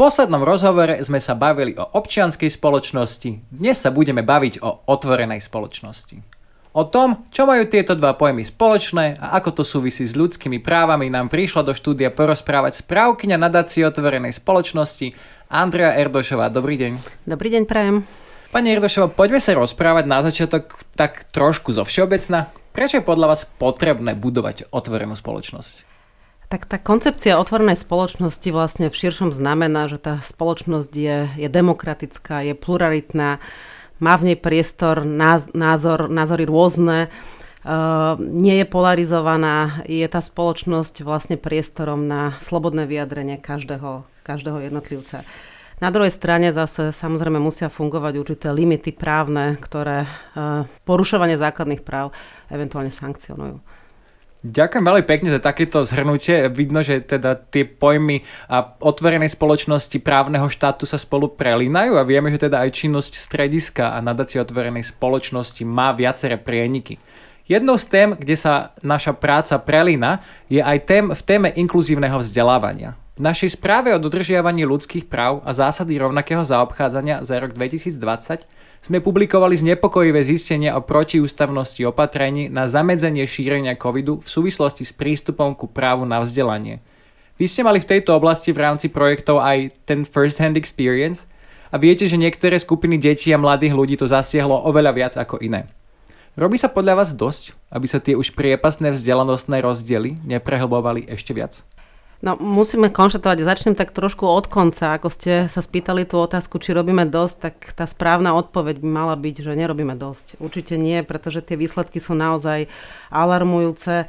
V poslednom rozhovore sme sa bavili o občianskej spoločnosti, dnes sa budeme baviť o otvorenej spoločnosti. O tom, čo majú tieto dva pojmy spoločné a ako to súvisí s ľudskými právami, nám prišla do štúdia porozprávať správkyňa nadácie otvorenej spoločnosti Andrea Erdošová. Dobrý deň. Dobrý deň, prajem. Pani Erdošová, poďme sa rozprávať na začiatok tak trošku zo všeobecna. Prečo je podľa vás potrebné budovať otvorenú spoločnosť? Tak tá koncepcia otvorenej spoločnosti vlastne v širšom znamená, že tá spoločnosť je, je demokratická, je pluralitná, má v nej priestor, názor, názory rôzne, uh, nie je polarizovaná, je tá spoločnosť vlastne priestorom na slobodné vyjadrenie každého, každého jednotlivca. Na druhej strane zase samozrejme musia fungovať určité limity právne, ktoré uh, porušovanie základných práv eventuálne sankcionujú. Ďakujem veľmi pekne za takéto zhrnutie. Vidno, že teda tie pojmy a otvorenej spoločnosti právneho štátu sa spolu prelínajú a vieme, že teda aj činnosť strediska a nadácie otvorenej spoločnosti má viaceré prieniky. Jednou z tém, kde sa naša práca prelína, je aj tém v téme inkluzívneho vzdelávania. V našej správe o dodržiavaní ľudských práv a zásady rovnakého zaobchádzania za rok 2020 sme publikovali znepokojivé zistenia o protiústavnosti opatrení na zamedzenie šírenia covidu v súvislosti s prístupom ku právu na vzdelanie. Vy ste mali v tejto oblasti v rámci projektov aj ten first hand experience a viete, že niektoré skupiny detí a mladých ľudí to zasiahlo oveľa viac ako iné. Robí sa podľa vás dosť, aby sa tie už priepasné vzdelanostné rozdiely neprehlbovali ešte viac? No, musíme konštatovať, začnem tak trošku od konca. Ako ste sa spýtali tú otázku, či robíme dosť, tak tá správna odpoveď by mala byť, že nerobíme dosť. Určite nie, pretože tie výsledky sú naozaj alarmujúce.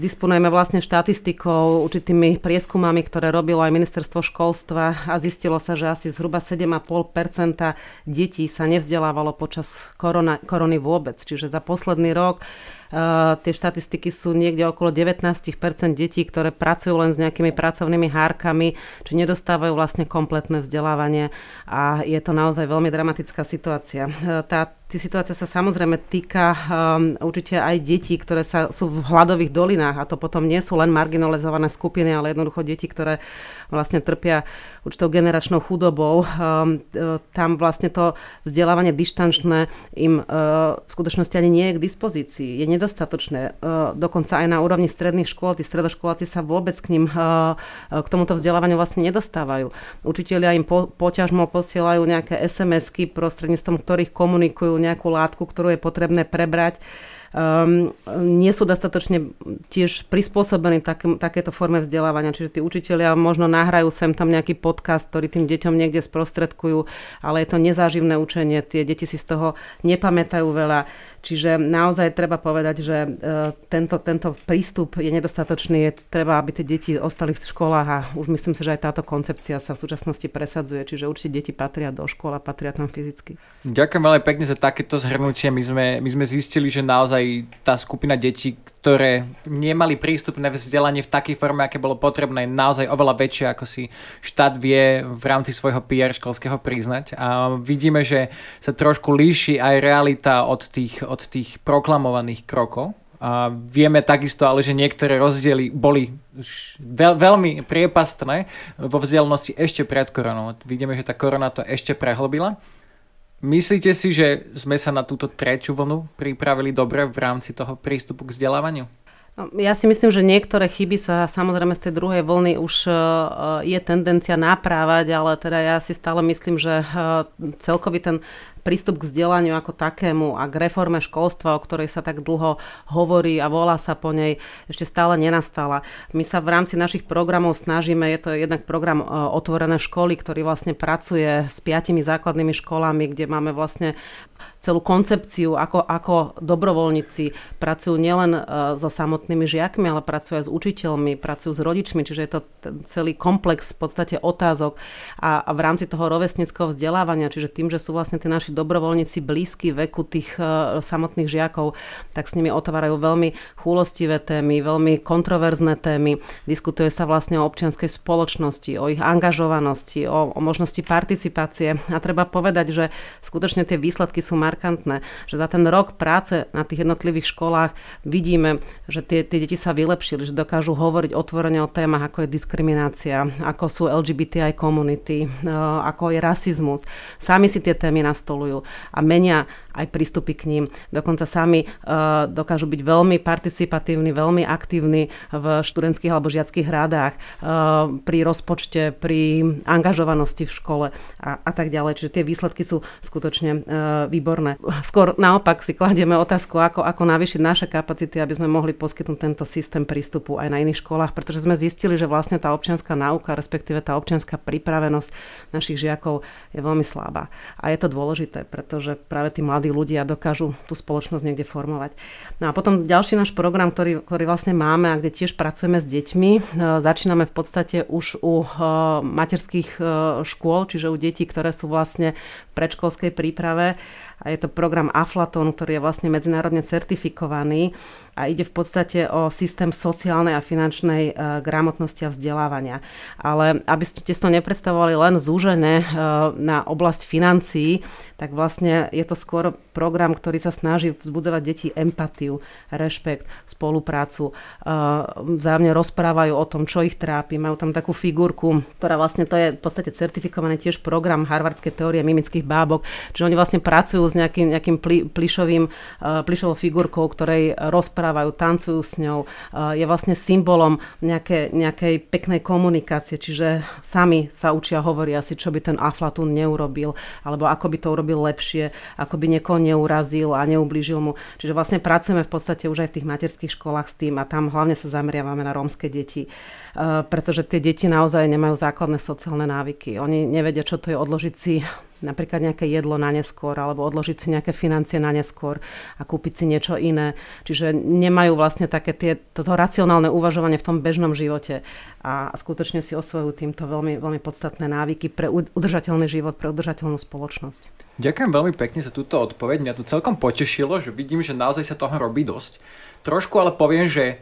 Disponujeme vlastne štatistikou, určitými prieskumami, ktoré robilo aj ministerstvo školstva a zistilo sa, že asi zhruba 7,5% detí sa nevzdelávalo počas korona, korony vôbec. Čiže za posledný rok Uh, tie štatistiky sú niekde okolo 19% detí, ktoré pracujú len s nejakými pracovnými hárkami, či nedostávajú vlastne kompletné vzdelávanie a je to naozaj veľmi dramatická situácia. Uh, tá situácia sa samozrejme týka um, určite aj detí, ktoré sa, sú v hladových dolinách a to potom nie sú len marginalizované skupiny, ale jednoducho deti, ktoré vlastne trpia určitou generačnou chudobou. Um, tam vlastne to vzdelávanie dištančné im uh, v skutočnosti ani nie je k dispozícii. Je nedostatočné. Uh, dokonca aj na úrovni stredných škôl, tí stredoškoláci sa vôbec k ním uh, k tomuto vzdelávaniu vlastne nedostávajú. Učiteľia im po, poťažmo posielajú nejaké SMS-ky, prostredníctvom ktorých komunikujú nejakú látku, ktorú je potrebné prebrať um, nie sú dostatočne tiež prispôsobení takým, takéto forme vzdelávania. Čiže tí učiteľia možno nahrajú sem tam nejaký podcast, ktorý tým deťom niekde sprostredkujú, ale je to nezáživné učenie. Tie deti si z toho nepamätajú veľa. Čiže naozaj treba povedať, že uh, tento, tento prístup je nedostatočný. Je treba, aby tie deti ostali v školách a už myslím si, že aj táto koncepcia sa v súčasnosti presadzuje. Čiže určite deti patria do škôl a patria tam fyzicky. Ďakujem veľmi pekne za takéto zhrnutie. My sme, my sme zistili, že naozaj aj tá skupina detí, ktoré nemali prístupné vzdelanie v takej forme, aké bolo potrebné, naozaj oveľa väčšie, ako si štát vie v rámci svojho PR školského priznať. A vidíme, že sa trošku líši aj realita od tých, od tých proklamovaných krokov. A vieme takisto ale, že niektoré rozdiely boli veľ, veľmi priepastné vo vzdialenosti ešte pred koronou. Vidíme, že tá korona to ešte prehlbila. Myslíte si, že sme sa na túto tretiu vlnu pripravili dobre v rámci toho prístupu k vzdelávaniu? No, ja si myslím, že niektoré chyby sa samozrejme z tej druhej vlny už uh, je tendencia naprávať, ale teda ja si stále myslím, že uh, celkový ten prístup k vzdelaniu ako takému a k reforme školstva, o ktorej sa tak dlho hovorí a volá sa po nej, ešte stále nenastala. My sa v rámci našich programov snažíme, je to jednak program e, Otvorené školy, ktorý vlastne pracuje s piatimi základnými školami, kde máme vlastne celú koncepciu, ako, ako dobrovoľníci pracujú nielen so samotnými žiakmi, ale pracujú aj s učiteľmi, pracujú s rodičmi, čiže je to celý komplex v podstate otázok a, a v rámci toho rovesnického vzdelávania, čiže tým, že sú vlastne tí naši dobrovoľníci blízky veku tých uh, samotných žiakov, tak s nimi otvárajú veľmi chúlostivé témy, veľmi kontroverzné témy. Diskutuje sa vlastne o občianskej spoločnosti, o ich angažovanosti, o, o možnosti participácie. A treba povedať, že skutočne tie výsledky sú markantné, že za ten rok práce na tých jednotlivých školách vidíme, že tie, tie deti sa vylepšili, že dokážu hovoriť otvorene o témach, ako je diskriminácia, ako sú LGBTI komunity, eh, ako je rasizmus. Sami si tie témy nastolujú a menia aj prístupy k ním. Dokonca sami uh, dokážu byť veľmi participatívni, veľmi aktívni v študentských alebo žiackých rádách, uh, pri rozpočte, pri angažovanosti v škole a, a tak ďalej. Čiže tie výsledky sú skutočne uh, výborné. Skôr naopak si kladieme otázku, ako, ako navýšiť naše kapacity, aby sme mohli poskytnúť tento systém prístupu aj na iných školách, pretože sme zistili, že vlastne tá občianská náuka, respektíve tá občianská pripravenosť našich žiakov je veľmi slabá. A je to dôležité, pretože práve tí mladí ľudia dokážu tú spoločnosť niekde formovať. No a potom ďalší náš program, ktorý, ktorý vlastne máme a kde tiež pracujeme s deťmi, e, začíname v podstate už u e, materských e, škôl, čiže u detí, ktoré sú vlastne v predškolskej príprave a je to program Aflaton, ktorý je vlastne medzinárodne certifikovaný a ide v podstate o systém sociálnej a finančnej uh, gramotnosti a vzdelávania. Ale aby ste to nepredstavovali len zúžené uh, na oblasť financií, tak vlastne je to skôr program, ktorý sa snaží vzbudzovať deti empatiu, rešpekt, spoluprácu. Uh, vzájomne rozprávajú o tom, čo ich trápi. Majú tam takú figurku, ktorá vlastne to je v podstate certifikovaný tiež program harvardskej teórie mimických bábok, že oni vlastne pracujú s nejakým, nejakým pli, plišovým, plišovou figurkou, ktorej rozprávajú, tancujú s ňou. Uh, je vlastne symbolom nejaké, nejakej peknej komunikácie, čiže sami sa učia hovoriť asi, čo by ten Aflatún neurobil, alebo ako by to urobil lepšie, ako by niekoho neurazil a neublížil mu. Čiže vlastne pracujeme v podstate už aj v tých materských školách s tým a tam hlavne sa zameriavame na rómske deti, uh, pretože tie deti naozaj nemajú základné sociálne návyky. Oni nevedia, čo to je odložiť si napríklad nejaké jedlo na neskôr alebo odložiť si nejaké financie na neskôr a kúpiť si niečo iné. Čiže nemajú vlastne také tie, toto racionálne uvažovanie v tom bežnom živote a, skutočne si osvojujú týmto veľmi, veľmi podstatné návyky pre udržateľný život, pre udržateľnú spoločnosť. Ďakujem veľmi pekne za túto odpoveď. Mňa to celkom potešilo, že vidím, že naozaj sa toho robí dosť. Trošku ale poviem, že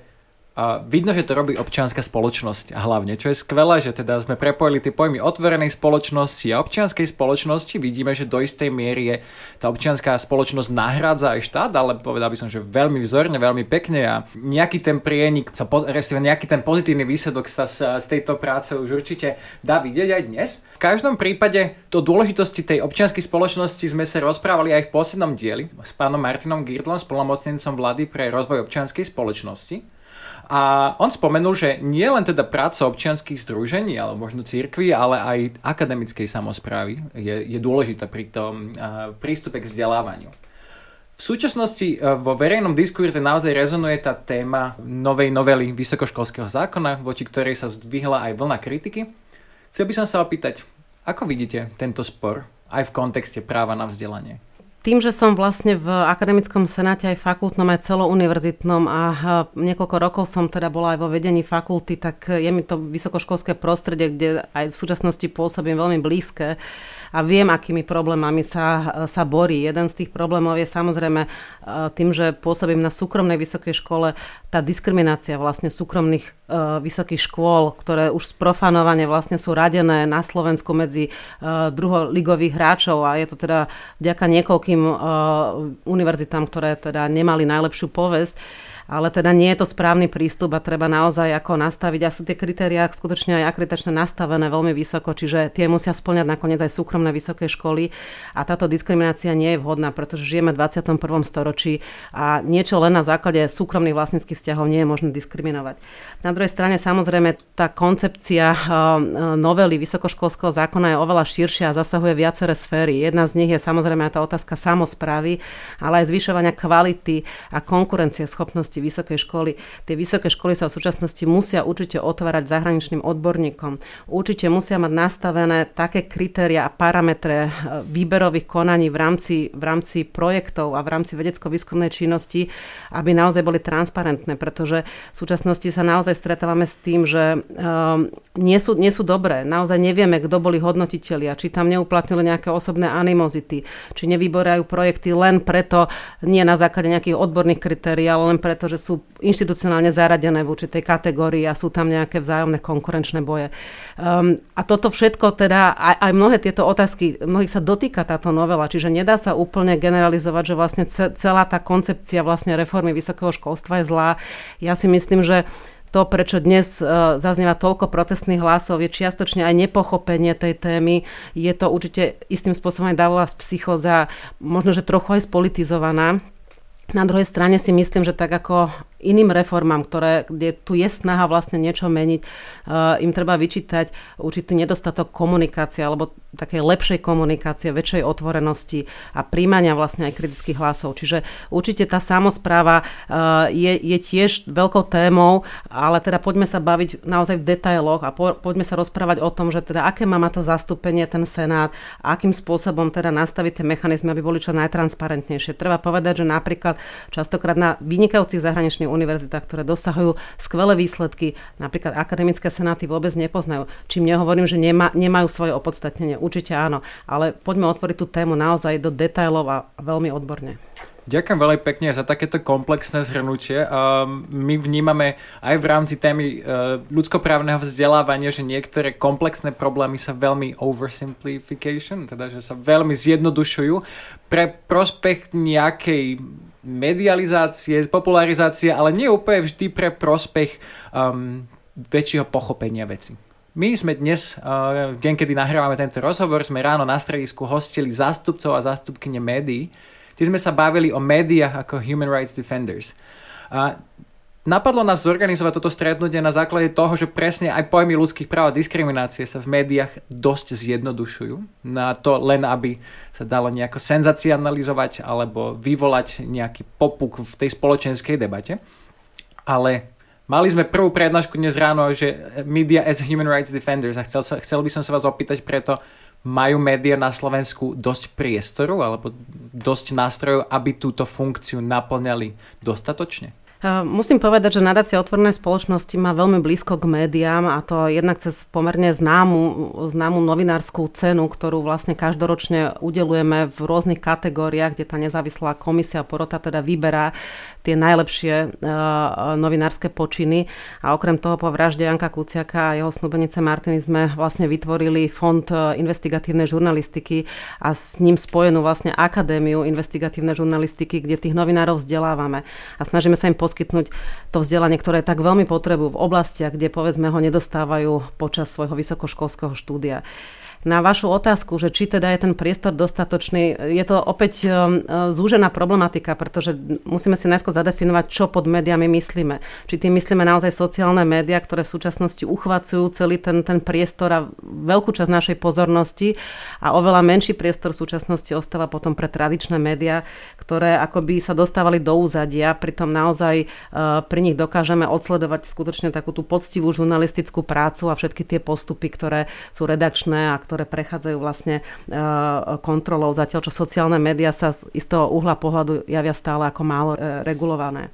a vidno, že to robí občianská spoločnosť a hlavne, čo je skvelé, že teda sme prepojili tie pojmy otvorenej spoločnosti a občianskej spoločnosti. Vidíme, že do istej miery je tá občianská spoločnosť nahrádza aj štát, ale povedal by som, že veľmi vzorne, veľmi pekne a nejaký ten prienik, sa, nejaký ten pozitívny výsledok sa z, z tejto práce už určite dá vidieť aj dnes. V každom prípade to dôležitosti tej občianskej spoločnosti sme sa rozprávali aj v poslednom dieli s pánom Martinom Girdlom, spolomocnencom vlády pre rozvoj občianskej spoločnosti. A on spomenul, že nie len teda práca občianských združení, alebo možno církvy, ale aj akademickej samozprávy je, je dôležitá pri tom prístupe k vzdelávaniu. V súčasnosti uh, vo verejnom diskurze naozaj rezonuje tá téma novej novely vysokoškolského zákona, voči ktorej sa zdvihla aj vlna kritiky. Chcel by som sa opýtať, ako vidíte tento spor aj v kontexte práva na vzdelanie? Tým, že som vlastne v akademickom senáte aj fakultnom, aj celouniverzitnom a niekoľko rokov som teda bola aj vo vedení fakulty, tak je mi to vysokoškolské prostredie, kde aj v súčasnosti pôsobím veľmi blízke a viem, akými problémami sa, sa borí. Jeden z tých problémov je samozrejme e, tým, že pôsobím na súkromnej vysokej škole, tá diskriminácia vlastne súkromných vysokých škôl, ktoré už sprofanovane vlastne sú radené na Slovensku medzi uh, druholigových hráčov a je to teda vďaka niekoľkým uh, univerzitám, ktoré teda nemali najlepšiu povesť, ale teda nie je to správny prístup a treba naozaj ako nastaviť a sú tie kritériá skutočne aj akreditačne nastavené veľmi vysoko, čiže tie musia splňať nakoniec aj súkromné vysoké školy a táto diskriminácia nie je vhodná, pretože žijeme v 21. storočí a niečo len na základe súkromných vlastníckých vzťahov nie je možné diskriminovať. Na druhej strane samozrejme tá koncepcia novely vysokoškolského zákona je oveľa širšia a zasahuje viaceré sféry. Jedna z nich je samozrejme tá otázka samozprávy, ale aj zvyšovania kvality a konkurencie schopnosti vysokej školy. Tie vysoké školy sa v súčasnosti musia určite otvárať zahraničným odborníkom. Určite musia mať nastavené také kritéria a parametre výberových konaní v rámci, v rámci projektov a v rámci vedecko-výskumnej činnosti, aby naozaj boli transparentné, pretože v súčasnosti sa naozaj stretávame s tým, že um, nie, sú, nie sú dobré. Naozaj nevieme, kto boli hodnotitelia, či tam neuplatnili nejaké osobné animozity, či nevyborajú projekty len preto, nie na základe nejakých odborných kritérií, ale len preto, že sú inštitucionálne zaradené v určitej kategórii a sú tam nejaké vzájomné konkurenčné boje. Um, a toto všetko teda, aj, aj mnohé tieto otázky, mnohých sa dotýka táto novela, čiže nedá sa úplne generalizovať, že vlastne celá tá koncepcia vlastne reformy vysokého školstva je zlá. Ja si myslím, že to, prečo dnes uh, zaznieva toľko protestných hlasov, je čiastočne aj nepochopenie tej témy. Je to určite istým spôsobom aj davová psychoza, možno, že trochu aj spolitizovaná. Na druhej strane si myslím, že tak ako iným reformám, ktoré, kde tu je snaha vlastne niečo meniť, uh, im treba vyčítať určitý nedostatok komunikácie alebo takej lepšej komunikácie, väčšej otvorenosti a príjmania vlastne aj kritických hlasov. Čiže určite tá samozpráva uh, je, je tiež veľkou témou, ale teda poďme sa baviť naozaj v detailoch a po, poďme sa rozprávať o tom, že teda aké má to zastúpenie ten Senát akým spôsobom teda nastaviť tie mechanizmy, aby boli čo najtransparentnejšie. Treba povedať, že napríklad častokrát na vynikajúcich zahraničných univerzitách, ktoré dosahujú skvelé výsledky, napríklad akademické senáty vôbec nepoznajú. Čím nehovorím, že nema, nemajú svoje opodstatnenie. Určite áno, ale poďme otvoriť tú tému naozaj do detailov a veľmi odborne. Ďakujem veľmi pekne za takéto komplexné zhrnutie. My vnímame aj v rámci témy e, ľudskoprávneho vzdelávania, že niektoré komplexné problémy sa veľmi oversimplification, teda že sa veľmi zjednodušujú pre prospech nejakej medializácie, popularizácie, ale nie úplne vždy pre prospech um, väčšieho pochopenia veci. My sme dnes, uh, v deň, kedy nahrávame tento rozhovor, sme ráno na stredisku hostili zástupcov a zástupkyne médií. Tí sme sa bavili o médiách ako Human Rights Defenders. Uh, Napadlo nás zorganizovať toto stretnutie na základe toho, že presne aj pojmy ľudských práv a diskriminácie sa v médiách dosť zjednodušujú na to len, aby sa dalo nejako senzacionalizovať alebo vyvolať nejaký popuk v tej spoločenskej debate. Ale mali sme prvú prednášku dnes ráno, že Media as Human Rights Defenders a chcel, sa, chcel by som sa vás opýtať preto, majú médiá na Slovensku dosť priestoru alebo dosť nástrojov, aby túto funkciu naplňali dostatočne? Musím povedať, že nadácia otvorenej spoločnosti má veľmi blízko k médiám a to jednak cez pomerne známu, známu novinárskú cenu, ktorú vlastne každoročne udelujeme v rôznych kategóriách, kde tá nezávislá komisia porota teda vyberá tie najlepšie uh, novinárske počiny. A okrem toho po vražde Janka Kuciaka a jeho snubenice Martiny sme vlastne vytvorili fond e, investigatívnej žurnalistiky a s ním spojenú vlastne akadémiu investigatívnej žurnalistiky, kde tých novinárov vzdelávame a snažíme sa im poskytnúť to vzdelanie, ktoré tak veľmi potrebujú v oblastiach, kde povedzme ho nedostávajú počas svojho vysokoškolského štúdia na vašu otázku, že či teda je ten priestor dostatočný, je to opäť um, uh, zúžená problematika, pretože musíme si najskôr zadefinovať, čo pod médiami myslíme. Či tým myslíme naozaj sociálne médiá, ktoré v súčasnosti uchvacujú celý ten, ten priestor a veľkú časť našej pozornosti a oveľa menší priestor v súčasnosti ostáva potom pre tradičné médiá, ktoré akoby sa dostávali do úzadia, pritom naozaj uh, pri nich dokážeme odsledovať skutočne takú tú poctivú žurnalistickú prácu a všetky tie postupy, ktoré sú redakčné a ktoré prechádzajú vlastne e, kontrolou, zatiaľ čo sociálne médiá sa z istého uhla pohľadu javia stále ako málo e, regulované.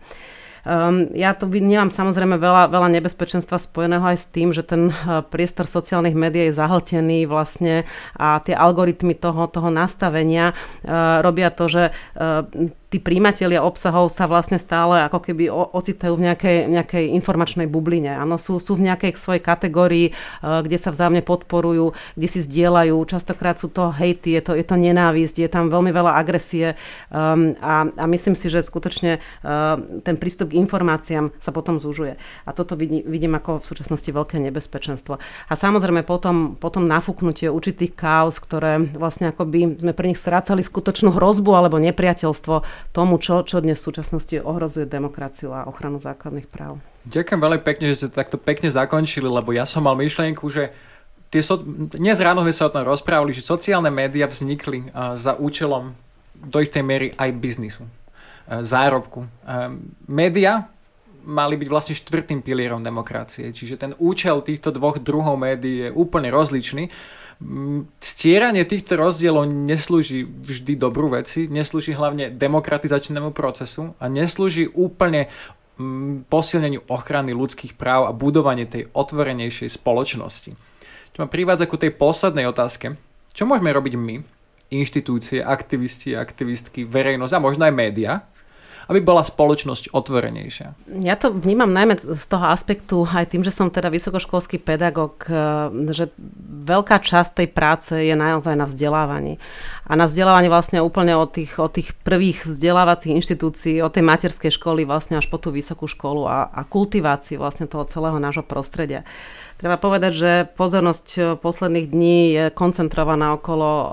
Um, ja tu vnímam samozrejme veľa, veľa nebezpečenstva spojeného aj s tým, že ten priestor sociálnych médií je zahltený vlastne a tie algoritmy toho, toho nastavenia robia to, že tí príjimatelia obsahov sa vlastne stále ako keby ocitajú v nejakej, nejakej informačnej bubline. Áno, sú, sú v nejakej svojej kategórii, uh, kde sa vzájomne podporujú, kde si zdieľajú. Častokrát sú to hejty, je to, je to nenávisť, je tam veľmi veľa agresie um, a, a myslím si, že skutočne uh, ten prístup k informáciám sa potom zužuje. A toto vidím, vidím ako v súčasnosti veľké nebezpečenstvo. A samozrejme potom, potom nafúknutie určitých kaos, ktoré vlastne akoby sme pre nich strácali skutočnú hrozbu alebo nepriateľstvo tomu, čo, čo dnes v súčasnosti ohrozuje demokraciu a ochranu základných práv. Ďakujem veľmi pekne, že ste takto pekne zakončili, lebo ja som mal myšlienku, že tie so... dnes ráno sme sa o tom rozprávali, že sociálne médiá vznikli uh, za účelom do istej miery aj biznisu, uh, zárobku. Uh, média mali byť vlastne štvrtým pilierom demokracie, čiže ten účel týchto dvoch druhov médií je úplne rozličný stieranie týchto rozdielov neslúži vždy dobrú veci, neslúži hlavne demokratizačnému procesu a neslúži úplne posilneniu ochrany ľudských práv a budovanie tej otvorenejšej spoločnosti. Čo ma privádza ku tej poslednej otázke. Čo môžeme robiť my, inštitúcie, aktivisti, aktivistky, verejnosť a možno aj média, aby bola spoločnosť otvorenejšia. Ja to vnímam najmä z toho aspektu aj tým, že som teda vysokoškolský pedagóg, eh, že veľká časť tej práce je naozaj na vzdelávaní. A na vzdelávaní vlastne úplne od tých, od tých prvých vzdelávacích inštitúcií, od tej materskej školy vlastne až po tú vysokú školu a, a kultivácii vlastne toho celého nášho prostredia. Treba povedať, že pozornosť eh, posledných dní je koncentrovaná okolo o,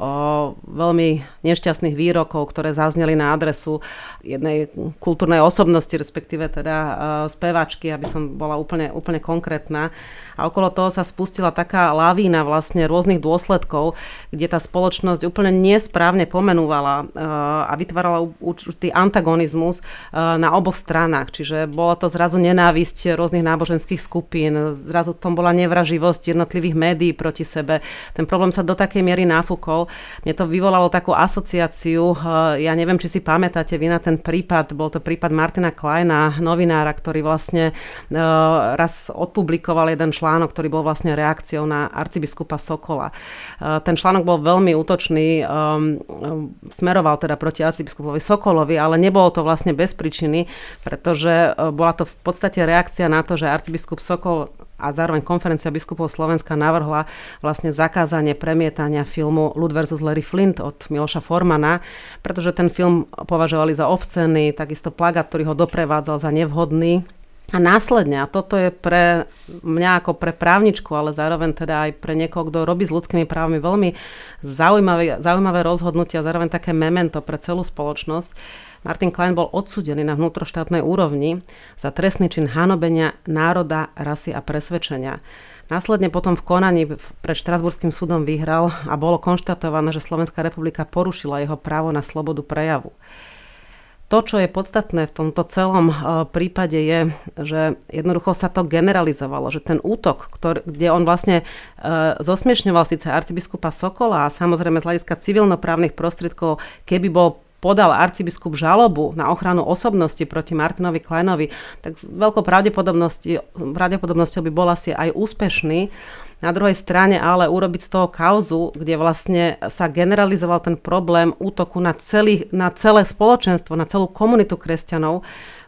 veľmi nešťastných výrokov, ktoré zazneli na adresu jednej kultúrnej osobnosti, respektíve teda uh, speváčky, aby som bola úplne, úplne konkrétna. A okolo toho sa spustila taká lavína vlastne rôznych dôsledkov, kde tá spoločnosť úplne nesprávne pomenúvala uh, a vytvárala určitý antagonizmus uh, na oboch stranách. Čiže bola to zrazu nenávisť rôznych náboženských skupín, zrazu tom bola nevraživosť jednotlivých médií proti sebe. Ten problém sa do takej miery náfúkol. Mne to vyvolalo takú asociáciu, ja neviem, či si pamätáte vy na ten prípad bol to prípad Martina Kleina, novinára, ktorý vlastne uh, raz odpublikoval jeden článok, ktorý bol vlastne reakciou na arcibiskupa Sokola. Uh, ten článok bol veľmi útočný, um, smeroval teda proti arcibiskupovi Sokolovi, ale nebolo to vlastne bez príčiny, pretože bola to v podstate reakcia na to, že arcibiskup Sokol a zároveň konferencia biskupov Slovenska navrhla vlastne zakázanie premietania filmu Lud versus Larry Flint od Miloša Formana, pretože ten film považovali za obscený, takisto plagát, ktorý ho doprevádzal za nevhodný. A následne, a toto je pre mňa ako pre právničku, ale zároveň teda aj pre niekoho, kto robí s ľudskými právami veľmi zaujímavé, zaujímavé rozhodnutia, zároveň také memento pre celú spoločnosť, Martin Klein bol odsudený na vnútroštátnej úrovni za trestný čin hanobenia národa, rasy a presvedčenia. Následne potom v konaní pred Štrasburským súdom vyhral a bolo konštatované, že Slovenská republika porušila jeho právo na slobodu prejavu. To, čo je podstatné v tomto celom e, prípade je, že jednoducho sa to generalizovalo, že ten útok, ktorý, kde on vlastne e, zosmiešňoval síce arcibiskupa Sokola a samozrejme z hľadiska civilnoprávnych prostriedkov, keby bol podal arcibiskup žalobu na ochranu osobnosti proti Martinovi Kleinovi, tak s veľkou pravdepodobnosťou by bol asi aj úspešný. Na druhej strane ale urobiť z toho kauzu, kde vlastne sa generalizoval ten problém útoku na, celý, na celé spoločenstvo, na celú komunitu kresťanov,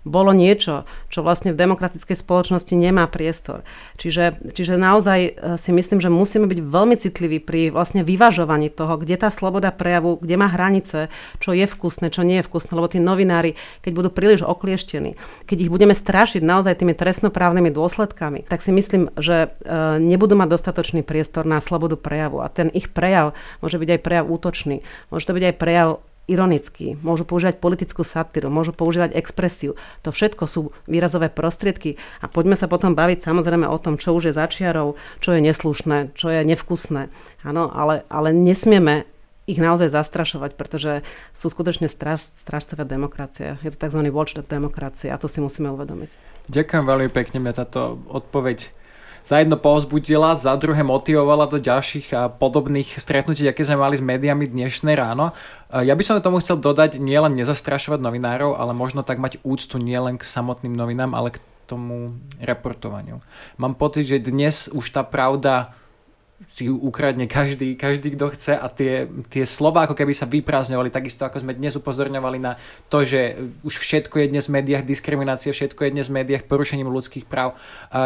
bolo niečo, čo vlastne v demokratickej spoločnosti nemá priestor. Čiže, čiže naozaj e, si myslím, že musíme byť veľmi citliví pri vlastne vyvažovaní toho, kde tá sloboda prejavu, kde má hranice, čo je vkusné, čo nie je vkusné, lebo tí novinári, keď budú príliš oklieštení, keď ich budeme strašiť naozaj tými trestnoprávnymi dôsledkami, tak si myslím, že e, nebudú mať dostatočný priestor na slobodu prejavu a ten ich prejav môže byť aj prejav útočný, môže to byť aj prejav ironický, môžu používať politickú satíru, môžu používať expresiu. To všetko sú výrazové prostriedky a poďme sa potom baviť samozrejme o tom, čo už je začiarov, čo je neslušné, čo je nevkusné. Áno, ale, ale nesmieme ich naozaj zastrašovať, pretože sú skutočne straž, stražcové demokracie. Je to tzv. watchdog demokracie a to si musíme uvedomiť. Ďakujem veľmi pekne, mňa táto odpoveď za jedno povzbudila, za druhé motivovala do ďalších podobných stretnutí, aké sme mali s médiami dnešné ráno. Ja by som tomu chcel dodať nielen nezastrašovať novinárov, ale možno tak mať úctu nielen k samotným novinám, ale k tomu reportovaniu. Mám pocit, že dnes už tá pravda si ukradne každý, každý, kto chce a tie, tie slova ako keby sa vyprázdňovali, takisto ako sme dnes upozorňovali na to, že už všetko je dnes v médiách diskriminácia, všetko je dnes v médiách porušením ľudských práv.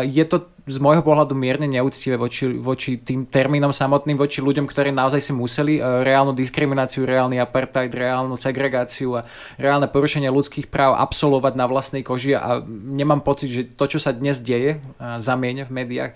Je to z môjho pohľadu mierne neúctivé voči, voči tým termínom samotným, voči ľuďom, ktorí naozaj si museli e, reálnu diskrimináciu, reálny apartheid, reálnu segregáciu a reálne porušenie ľudských práv absolvovať na vlastnej koži a nemám pocit, že to, čo sa dnes deje, zamieňa v médiách,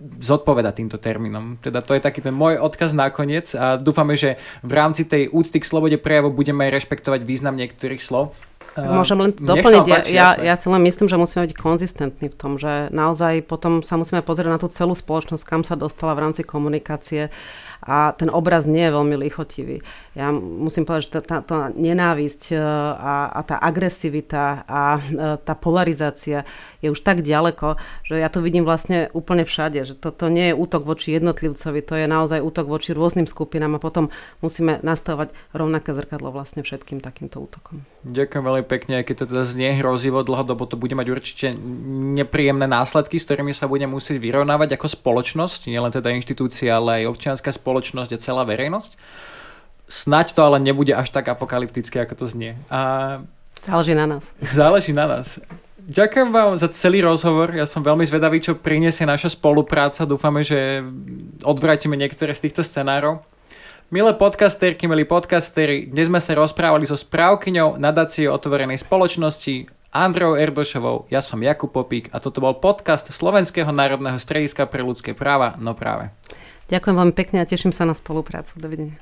zodpoveda týmto termínom. Teda to je taký ten môj odkaz nakoniec a dúfame, že v rámci tej úcty k slobode prejavu budeme aj rešpektovať význam niektorých slov. Môžem len doplniť, ja, ja, ja si len myslím, že musíme byť konzistentní v tom, že naozaj potom sa musíme pozrieť na tú celú spoločnosť, kam sa dostala v rámci komunikácie a ten obraz nie je veľmi lichotivý. Ja musím povedať, že tá, tá, tá nenávisť e, a, a tá agresivita a e, tá polarizácia je už tak ďaleko, že ja to vidím vlastne úplne všade, že toto to nie je útok voči jednotlivcovi, to je naozaj útok voči rôznym skupinám a potom musíme nastavovať rovnaké zrkadlo vlastne všetkým takýmto útokom. Ďakujem veľmi pekne, aj keď to teda znie hrozivo, dlhodobo to bude mať určite nepríjemné následky, s ktorými sa budeme musieť vyrovnávať ako spoločnosť, nielen teda inštitúcia, ale aj občianská spoločnosť spoločnosť a celá verejnosť. Snaď to ale nebude až tak apokalyptické, ako to znie. A... Záleží na nás. Záleží na nás. Ďakujem vám za celý rozhovor. Ja som veľmi zvedavý, čo priniesie naša spolupráca. Dúfame, že odvrátime niektoré z týchto scenárov. Milé podcasterky, milí podcastery, dnes sme sa rozprávali so správkyňou nadácie otvorenej spoločnosti Andreou Erbošovou. Ja som Jakub Popík a toto bol podcast Slovenského národného strediska pre ľudské práva No práve. Ďakujem veľmi pekne a teším sa na spoluprácu. Dovidenia.